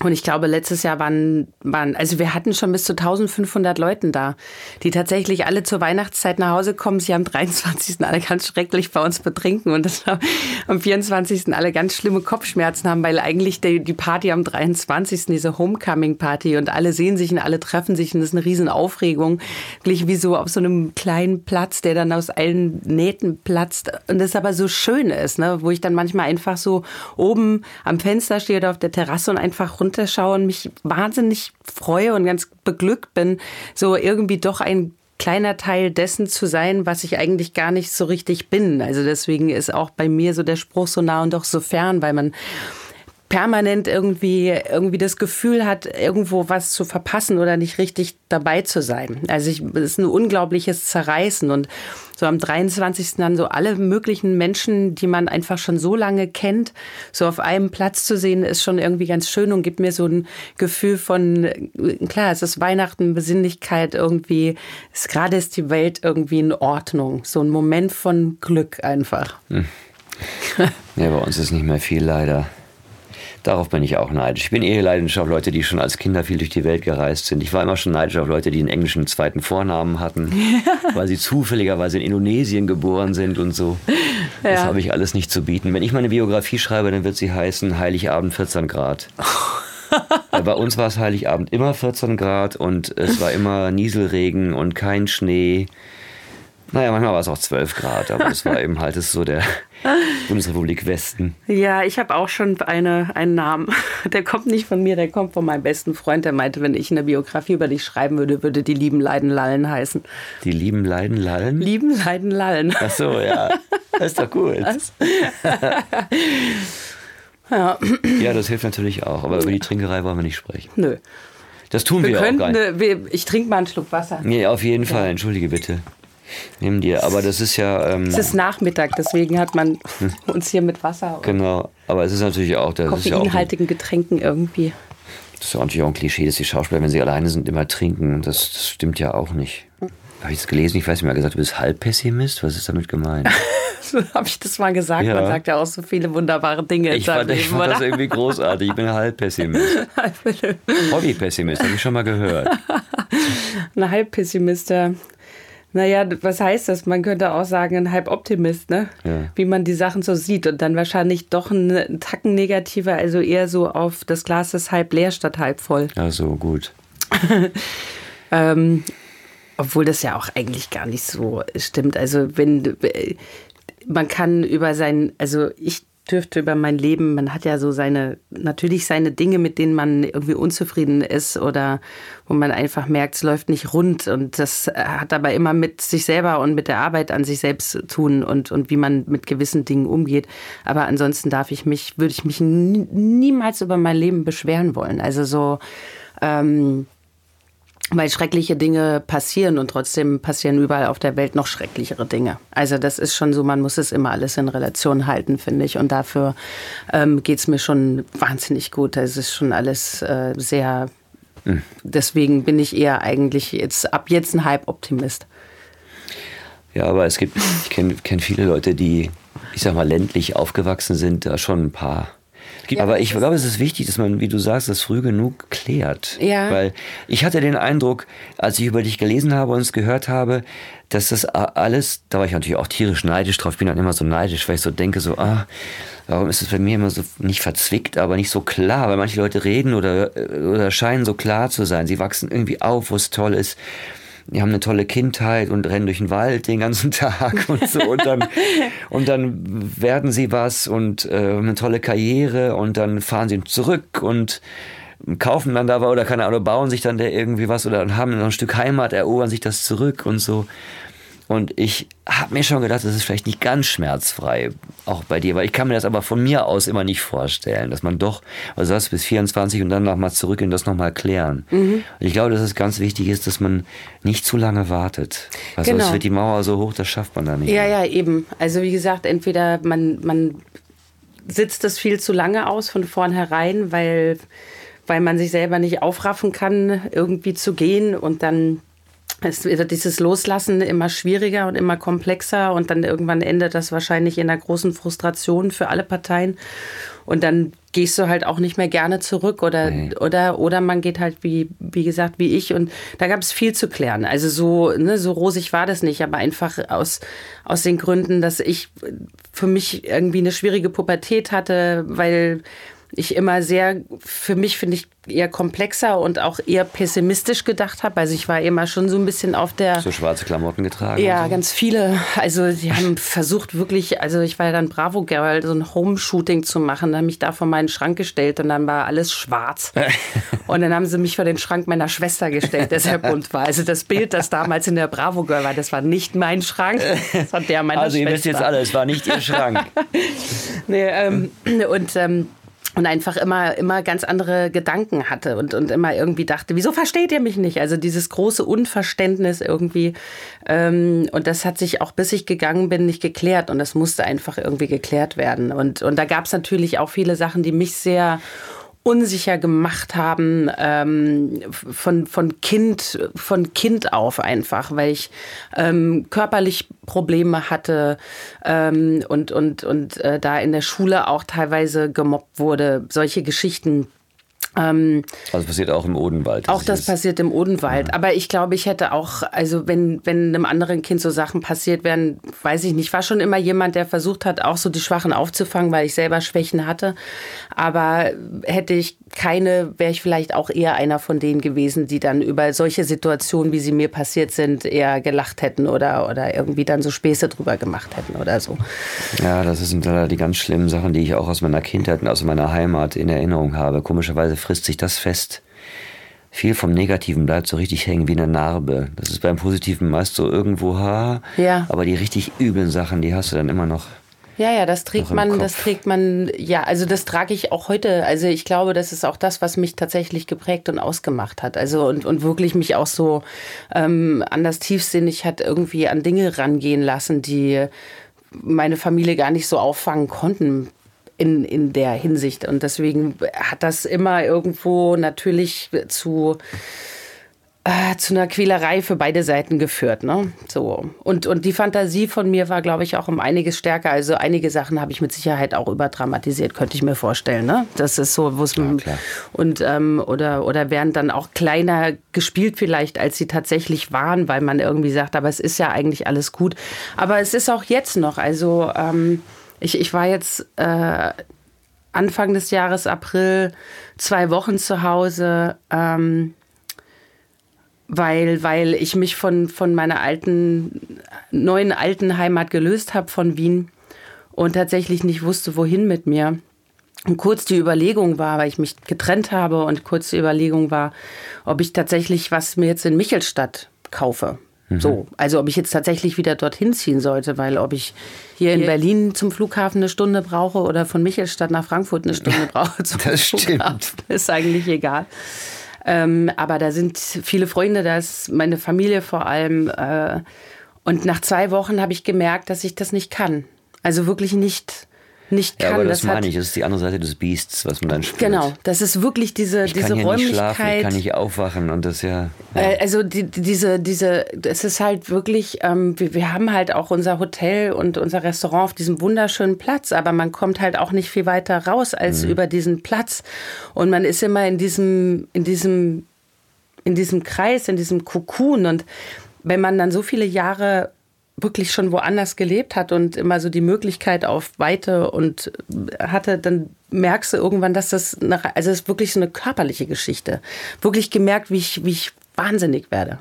und ich glaube, letztes Jahr waren, waren, also wir hatten schon bis zu 1500 Leuten da, die tatsächlich alle zur Weihnachtszeit nach Hause kommen. Sie am 23. alle ganz schrecklich bei uns betrinken und das am 24. alle ganz schlimme Kopfschmerzen haben, weil eigentlich die, die Party am 23. diese Homecoming-Party und alle sehen sich und alle treffen sich und das ist eine riesen Aufregung. Wie so auf so einem kleinen Platz, der dann aus allen Nähten platzt und das aber so schön ist, ne? wo ich dann manchmal einfach so oben am Fenster stehe oder auf der Terrasse und einfach runterschaue und mich wahnsinnig freue und ganz beglückt bin, so irgendwie doch ein kleiner Teil dessen zu sein, was ich eigentlich gar nicht so richtig bin. Also deswegen ist auch bei mir so der Spruch so nah und doch so fern, weil man permanent irgendwie, irgendwie das Gefühl hat, irgendwo was zu verpassen oder nicht richtig dabei zu sein. Also es ist ein unglaubliches Zerreißen und so am 23. dann so alle möglichen Menschen, die man einfach schon so lange kennt, so auf einem Platz zu sehen, ist schon irgendwie ganz schön und gibt mir so ein Gefühl von, klar, es ist Weihnachten, Besinnlichkeit irgendwie, ist, gerade ist die Welt irgendwie in Ordnung. So ein Moment von Glück einfach. Hm. Ja, bei uns ist nicht mehr viel leider. Darauf bin ich auch neidisch. Ich bin eher neidisch auf Leute, die schon als Kinder viel durch die Welt gereist sind. Ich war immer schon neidisch auf Leute, die einen englischen zweiten Vornamen hatten, weil sie zufälligerweise in Indonesien geboren sind und so. Ja. Das habe ich alles nicht zu bieten. Wenn ich meine Biografie schreibe, dann wird sie heißen Heiligabend 14 Grad. Bei uns war es Heiligabend immer 14 Grad und es war immer Nieselregen und kein Schnee. Naja, manchmal war es auch 12 Grad, aber es war eben halt so der Bundesrepublik Westen. Ja, ich habe auch schon eine, einen Namen. Der kommt nicht von mir, der kommt von meinem besten Freund. Der meinte, wenn ich eine Biografie über dich schreiben würde, würde die Lieben Leiden Lallen heißen. Die Lieben Leiden Lallen? Lieben Leiden Lallen. Ach so, ja. Das ist doch gut. ja. ja, das hilft natürlich auch. Aber über die Trinkerei wollen wir nicht sprechen. Nö. Das tun wir, wir auch gar nicht. ich trinke mal einen Schluck Wasser. Nee, auf jeden Fall. Entschuldige bitte. Nimm dir, aber das ist ja. Ähm, es ist Nachmittag, deswegen hat man uns hier mit Wasser. Genau, aber es ist natürlich auch. Das koffeinhaltigen ja Getränken irgendwie. Das ist ja natürlich auch ein Klischee, dass die Schauspieler, wenn sie alleine sind, immer trinken. Das, das stimmt ja auch nicht. Habe ich es gelesen? Ich weiß nicht mehr gesagt, du bist Halbpessimist? Was ist damit gemeint? so habe ich das mal gesagt. Ja. Man sagt ja auch so viele wunderbare Dinge. Ich fand, ich fand das irgendwie großartig. Ich bin Halbpessimist. Hobbypessimist, habe ich schon mal gehört. Ein Halbpessimist, ja. Naja, was heißt das? Man könnte auch sagen, ein Halboptimist, ne? Ja. Wie man die Sachen so sieht. Und dann wahrscheinlich doch ein Tacken negativer, also eher so auf das Glas ist halb leer statt halb voll. Ja, so gut. ähm, obwohl das ja auch eigentlich gar nicht so stimmt. Also wenn man kann über sein, also ich dürfte über mein Leben, man hat ja so seine, natürlich seine Dinge, mit denen man irgendwie unzufrieden ist oder wo man einfach merkt, es läuft nicht rund und das hat aber immer mit sich selber und mit der Arbeit an sich selbst zu tun und, und wie man mit gewissen Dingen umgeht. Aber ansonsten darf ich mich, würde ich mich niemals über mein Leben beschweren wollen. Also so, ähm, weil schreckliche Dinge passieren und trotzdem passieren überall auf der Welt noch schrecklichere Dinge. Also das ist schon so, man muss es immer alles in Relation halten, finde ich. Und dafür ähm, geht es mir schon wahnsinnig gut. Es ist schon alles äh, sehr. Mhm. Deswegen bin ich eher eigentlich jetzt ab jetzt ein Hype-Optimist. Ja, aber es gibt, ich kenne kenn viele Leute, die, ich sag mal, ländlich aufgewachsen sind, da schon ein paar Aber ich glaube, es ist wichtig, dass man, wie du sagst, das früh genug klärt. Ja. Weil ich hatte den Eindruck, als ich über dich gelesen habe und es gehört habe, dass das alles, da war ich natürlich auch tierisch neidisch drauf, ich bin dann immer so neidisch, weil ich so denke, so, ah, warum ist es bei mir immer so nicht verzwickt, aber nicht so klar, weil manche Leute reden oder, oder scheinen so klar zu sein. Sie wachsen irgendwie auf, wo es toll ist die haben eine tolle Kindheit und rennen durch den Wald den ganzen Tag und so. Und dann und dann werden sie was und äh, eine tolle Karriere und dann fahren sie zurück und kaufen dann da oder keine Ahnung bauen sich dann da irgendwie was oder haben noch ein Stück Heimat erobern sich das zurück und so und ich habe mir schon gedacht, das ist vielleicht nicht ganz schmerzfrei, auch bei dir, weil ich kann mir das aber von mir aus immer nicht vorstellen, dass man doch, also das bis 24 und dann nochmal zurück und das nochmal klären. Mhm. Und ich glaube, dass es ganz wichtig ist, dass man nicht zu lange wartet. Also genau. es wird die Mauer so hoch, das schafft man da nicht. Ja, ja, eben. Also wie gesagt, entweder man, man sitzt das viel zu lange aus von vornherein, weil, weil man sich selber nicht aufraffen kann, irgendwie zu gehen und dann es wird dieses Loslassen immer schwieriger und immer komplexer und dann irgendwann endet das wahrscheinlich in einer großen Frustration für alle Parteien. Und dann gehst du halt auch nicht mehr gerne zurück oder, nee. oder, oder man geht halt wie, wie gesagt, wie ich. Und da gab es viel zu klären. Also so, ne, so rosig war das nicht, aber einfach aus, aus den Gründen, dass ich für mich irgendwie eine schwierige Pubertät hatte, weil ich immer sehr, für mich finde ich eher komplexer und auch eher pessimistisch gedacht habe. Also ich war immer schon so ein bisschen auf der... So schwarze Klamotten getragen? Ja, so. ganz viele. Also die haben versucht wirklich, also ich war ja dann Bravo Girl, so ein Home-Shooting zu machen. Dann haben mich da vor meinen Schrank gestellt und dann war alles schwarz. und dann haben sie mich vor den Schrank meiner Schwester gestellt, der sehr bunt war. Also das Bild, das damals in der Bravo Girl war, das war nicht mein Schrank, das war der meiner also, Schwester. Also ihr wisst jetzt alle, es war nicht ihr Schrank. nee, ähm, und... Ähm, und einfach immer, immer ganz andere Gedanken hatte und, und immer irgendwie dachte, wieso versteht ihr mich nicht? Also dieses große Unverständnis irgendwie. Ähm, und das hat sich auch, bis ich gegangen bin, nicht geklärt. Und das musste einfach irgendwie geklärt werden. Und, und da gab es natürlich auch viele Sachen, die mich sehr unsicher gemacht haben ähm, von, von, kind, von Kind auf einfach, weil ich ähm, körperlich Probleme hatte ähm, und, und, und äh, da in der Schule auch teilweise gemobbt wurde. Solche Geschichten ähm, also passiert auch im Odenwald. Auch das passiert im Odenwald. Ja. Aber ich glaube, ich hätte auch, also wenn, wenn einem anderen Kind so Sachen passiert wären, weiß ich nicht. Ich war schon immer jemand, der versucht hat, auch so die Schwachen aufzufangen, weil ich selber Schwächen hatte. Aber hätte ich keine, wäre ich vielleicht auch eher einer von denen gewesen, die dann über solche Situationen, wie sie mir passiert sind, eher gelacht hätten oder, oder irgendwie dann so Späße drüber gemacht hätten oder so. Ja, das sind die ganz schlimmen Sachen, die ich auch aus meiner Kindheit und aus meiner Heimat in Erinnerung habe. Komischerweise frisst sich das fest. Viel vom Negativen bleibt so richtig hängen wie eine Narbe. Das ist beim Positiven meist so irgendwo ha. Ja. Aber die richtig üblen Sachen, die hast du dann immer noch. Ja, ja, das trägt man, das trägt man, ja, also das trage ich auch heute. Also ich glaube, das ist auch das, was mich tatsächlich geprägt und ausgemacht hat. Also und, und wirklich mich auch so ähm, anders tiefsinnig hat irgendwie an Dinge rangehen lassen, die meine Familie gar nicht so auffangen konnten in, in der Hinsicht. Und deswegen hat das immer irgendwo natürlich zu, äh, zu einer Quälerei für beide Seiten geführt. Ne? So. Und, und die Fantasie von mir war, glaube ich, auch um einiges stärker. Also einige Sachen habe ich mit Sicherheit auch überdramatisiert, könnte ich mir vorstellen. Ne? Das ist so, wo es ja, und ähm, oder, oder werden dann auch kleiner gespielt vielleicht, als sie tatsächlich waren, weil man irgendwie sagt, aber es ist ja eigentlich alles gut. Aber es ist auch jetzt noch. Also ähm, ich, ich war jetzt äh, Anfang des Jahres, April, zwei Wochen zu Hause, ähm, weil, weil ich mich von, von meiner alten, neuen alten Heimat gelöst habe, von Wien, und tatsächlich nicht wusste, wohin mit mir. Und kurz die Überlegung war, weil ich mich getrennt habe und kurz die Überlegung war, ob ich tatsächlich was mir jetzt in Michelstadt kaufe. Mhm. So, also ob ich jetzt tatsächlich wieder dorthin ziehen sollte, weil ob ich hier in Berlin zum Flughafen eine Stunde brauche oder von Michelstadt nach Frankfurt eine Stunde brauche zum das Flughafen, stimmt. ist eigentlich egal. Ähm, aber da sind viele Freunde, da ist meine Familie vor allem. Äh, und nach zwei Wochen habe ich gemerkt, dass ich das nicht kann. Also wirklich nicht nicht kann. Ja, aber das, hat- meine ich, das ist die andere Seite des Biests, was man dann spürt. Genau, das ist wirklich diese, Ich diese kann hier nicht schlafen, ich Räumlichkeit. kann nicht aufwachen und das ja. ja. Äh, Also die, die- diese, diese, es ist halt wirklich, ähm, wir, wir haben halt auch unser Hotel und unser Restaurant auf diesem wunderschönen Platz, aber man kommt halt auch nicht viel weiter raus als über diesen Platz. Und man ist immer in diesem, in diesem, in diesem Kreis, in diesem Kokon. Und wenn man dann so viele Jahre wirklich schon woanders gelebt hat und immer so die Möglichkeit auf Weite und hatte, dann merkst du irgendwann, dass das, eine, also es ist wirklich so eine körperliche Geschichte. Wirklich gemerkt, wie ich, wie ich wahnsinnig werde.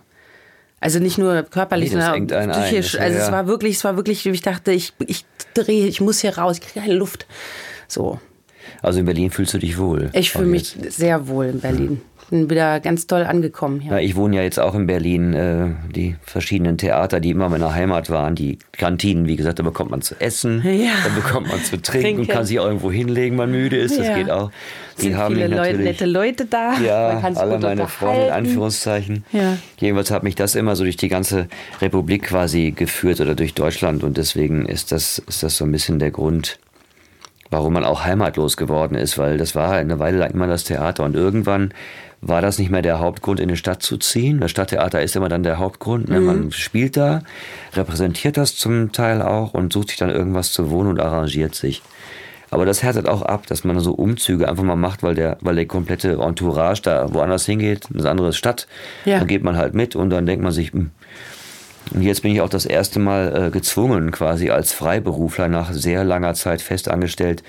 Also nicht nur körperlich, Nee, sondern ein. psychisch. Also ja, es war wirklich, es war wirklich, ich dachte, ich, ich drehe, ich muss hier raus, ich kriege keine Luft. So. Also in Berlin fühlst du dich wohl. Ich fühle mich jetzt. sehr wohl in Berlin. Bin wieder ganz toll angekommen hier. Ja, ich wohne ja jetzt auch in Berlin. Äh, die verschiedenen Theater, die immer meiner Heimat waren, die Kantinen, wie gesagt, da bekommt man zu essen, Ja. da bekommt man zu trinken, Trinken. kann sich auch irgendwo hinlegen, wenn man müde ist. Das Ja. geht auch. Die sind haben viele Leute, nette Leute da. Ja, alle meine Freunde, in. Anführungszeichen. Ja. Jedenfalls hat mich das immer so durch die ganze Republik quasi geführt oder durch Deutschland und deswegen ist das, ist das so ein bisschen der Grund, warum man auch heimatlos geworden ist, weil das war eine Weile lang immer das Theater und irgendwann war das nicht mehr der Hauptgrund, in eine Stadt zu ziehen. Das Stadttheater ist immer dann der Hauptgrund. Ne? Man spielt da, repräsentiert das zum Teil auch und sucht sich dann irgendwas zu wohnen und arrangiert sich. Aber das härtet auch ab, dass man so Umzüge einfach mal macht, weil der, weil der komplette Entourage da woanders hingeht, eine andere Stadt. Ja. Dann geht man halt mit und dann denkt man sich, hm. und jetzt bin ich auch das erste Mal äh, gezwungen, quasi als Freiberufler nach sehr langer Zeit festangestellt,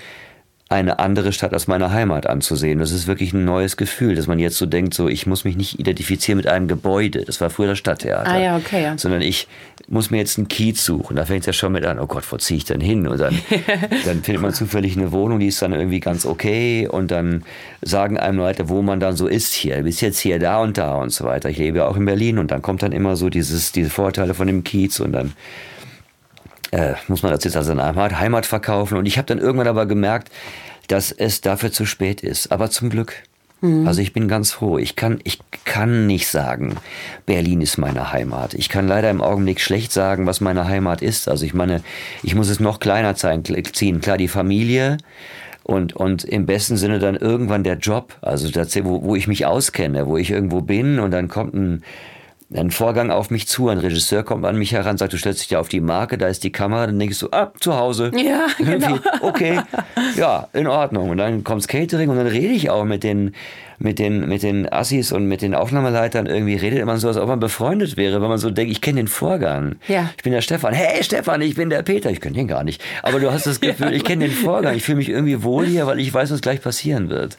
eine andere Stadt als meine Heimat anzusehen. Das ist wirklich ein neues Gefühl, dass man jetzt so denkt, so ich muss mich nicht identifizieren mit einem Gebäude. Das war früher das Stadttheater. Ah ja, okay, ja. Sondern ich muss mir jetzt einen Kiez suchen. Da fängt es ja schon mit an, oh Gott, wo ziehe ich denn hin? Und dann, dann findet man zufällig eine Wohnung, die ist dann irgendwie ganz okay. Und dann sagen einem Leute, wo man dann so ist hier. Du bist jetzt hier, da und da und so weiter. Ich lebe ja auch in Berlin und dann kommt dann immer so dieses, diese Vorteile von dem Kiez und dann äh, muss man das jetzt als eine Heimat, verkaufen. Und ich habe dann irgendwann aber gemerkt, dass es dafür zu spät ist. Aber zum Glück. Also ich bin ganz froh. Ich kann, ich kann nicht sagen, Berlin ist meine Heimat. Ich kann leider im Augenblick schlecht sagen, was meine Heimat ist. Also ich meine, ich muss es noch kleiner zeigen- ziehen. Klar, die Familie und, und im besten Sinne dann irgendwann der Job. Also das, wo, wo ich mich auskenne, wo ich irgendwo bin und dann kommt ein, ein Vorgang auf mich zu, ein Regisseur kommt an mich heran, sagt, du stellst dich da auf die Marke, da ist die Kamera, dann denkst du, ah, zu Hause. Ja, genau. Okay, ja, in Ordnung. Und dann kommt's Catering und dann rede ich auch mit den, mit den, mit den Assis und mit den Aufnahmeleitern. Irgendwie redet man so, als ob man befreundet wäre, wenn man so denkt, ich kenne den Vorgang. Ja. Ich bin der Stefan. Hey Stefan, ich bin der Peter. Ich kenne den gar nicht. Aber du hast das Gefühl, ich kenne den Vorgang. Ich fühle mich irgendwie wohl hier, weil ich weiß, was gleich passieren wird.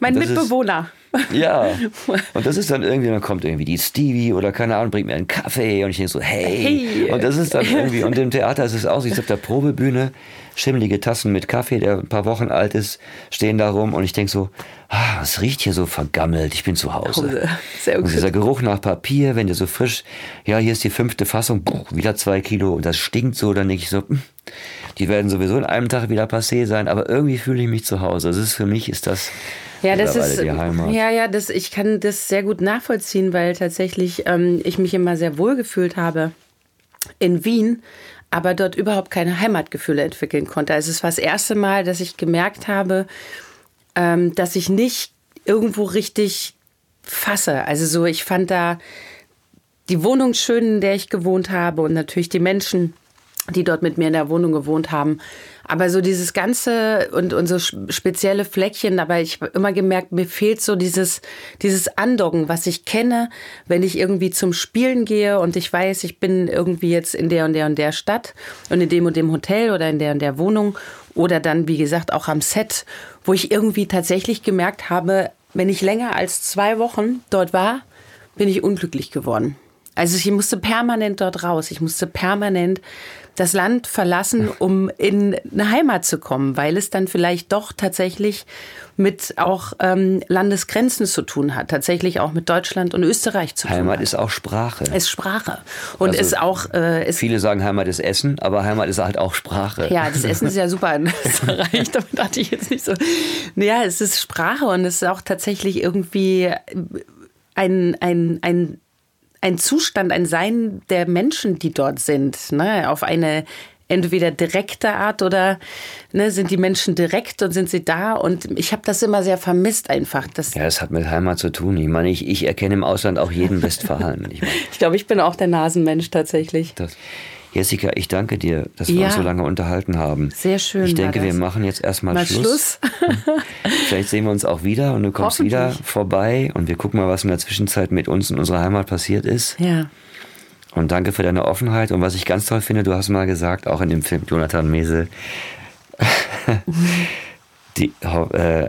Mein das ist- Mitbewohner. Ja. Und das ist dann irgendwie, dann kommt irgendwie die Stevie oder keine Ahnung, bringt mir einen Kaffee und ich denke so, hey. Hey. Und das ist dann irgendwie, und im Theater ist es auch, so, ich sitze auf der Probebühne, schimmelige Tassen mit Kaffee, der ein paar Wochen alt ist, stehen da rum und ich denke so, ah, es riecht hier so vergammelt, ich bin zu Hause. Sehr Und dieser Geruch nach Papier, wenn der so frisch, ja, hier ist die fünfte Fassung, puh, wieder zwei Kilo und das stinkt so, dann denke ich so, hm, die werden sowieso in einem Tag wieder passé sein, aber irgendwie fühle ich mich zu Hause. Das ist für mich, ist das Ja, das ist die Heimat. ja, ja, das, ich kann das sehr gut nachvollziehen, weil tatsächlich ähm, ich mich immer sehr wohl gefühlt habe in Wien, aber dort überhaupt keine Heimatgefühle entwickeln konnte. Also es war das erste Mal, dass ich gemerkt habe, ähm, dass ich nicht irgendwo richtig fasse. Also so, ich fand da die Wohnung schön, in der ich gewohnt habe und natürlich die Menschen, die dort mit mir in der Wohnung gewohnt haben. Aber so dieses ganze und, und so spezielle Fleckchen, aber ich habe immer gemerkt, mir fehlt so dieses, dieses Andocken, was ich kenne, wenn ich irgendwie zum Spielen gehe und ich weiß, ich bin irgendwie jetzt in der und der und der Stadt und in dem und dem Hotel oder in der und der Wohnung oder dann, wie gesagt, auch am Set, wo ich irgendwie tatsächlich gemerkt habe, wenn ich länger als zwei Wochen dort war, bin ich unglücklich geworden. Also ich musste permanent dort raus. Ich musste permanent das Land verlassen, um in eine Heimat zu kommen, weil es dann vielleicht doch tatsächlich mit auch ähm, Landesgrenzen zu tun hat, tatsächlich auch mit Deutschland und Österreich zu tun Heimat hat. ist auch Sprache. ist Sprache und Also, ist auch äh, ist Viele sagen Heimat ist Essen, aber Heimat ist halt auch Sprache. Ja, das Essen ist ja super in Österreich. Damit dachte ich jetzt nicht so. Ja, es ist Sprache und es ist auch tatsächlich irgendwie ein, ein, ein, ein Zustand, ein Sein der Menschen, die dort sind. Ne? Auf eine entweder direkter Art oder ne, sind die Menschen direkt und sind sie da? Und ich habe das immer sehr vermisst einfach. Das ja, es hat mit Heimat zu tun. Ich meine, ich, ich erkenne im Ausland auch jeden Westfalen. ich, mein, ich glaube, ich bin auch der Nasenmensch tatsächlich. Das, Jessica, ich danke dir, dass wir ja. uns so lange unterhalten haben. Sehr schön. Ich denke, wir machen jetzt erstmal mal Schluss. Schluss. Vielleicht sehen wir uns auch wieder und du kommst wieder vorbei und wir gucken mal, was in der Zwischenzeit mit uns in unserer Heimat passiert ist. Ja. Und danke für deine Offenheit. Und was ich ganz toll finde, du hast mal gesagt, auch in dem Film Jonathan Mese, die, äh, äh,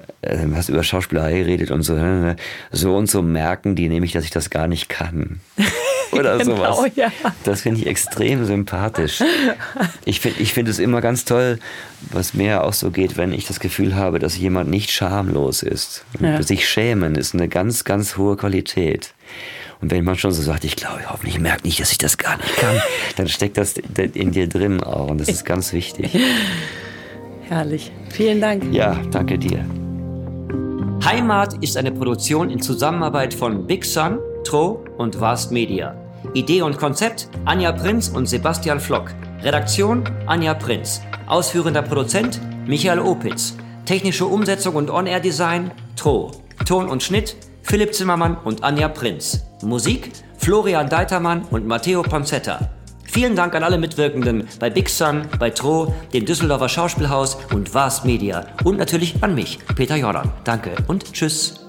hast über Schauspielerei geredet und so, ne, so und so merken die nämlich, dass ich das gar nicht kann. Oder genau, sowas. Ja. Das finde ich extrem sympathisch. Ich finde ich find es immer ganz toll, was mir auch so geht, wenn ich das Gefühl habe, dass jemand nicht schamlos ist. Ja. Sich schämen ist eine ganz, ganz hohe Qualität. Und wenn man schon so sagt, ich glaube, hoffentlich merkt nicht, dass ich das gar nicht kann, dann steckt das in dir drin auch. Und das ist ganz wichtig. Herrlich. Vielen Dank. Ja, danke dir. Heimat ist eine Produktion in Zusammenarbeit von Big Sun, Tro und Vast Media. Idee und Konzept Anja Prinz und Sebastian Flock. Redaktion Anja Prinz. Ausführender Produzent Michael Opitz. Technische Umsetzung und On-Air-Design Tro. Ton und Schnitt Philipp Zimmermann und Anja Prinz. Musik Florian Deitermann und Matteo Panzetta. Vielen Dank an alle Mitwirkenden bei Big Sun, bei Tro, dem Düsseldorfer Schauspielhaus und Vast Media und natürlich an mich, Peter Jordan. Danke und tschüss.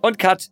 Und Cut.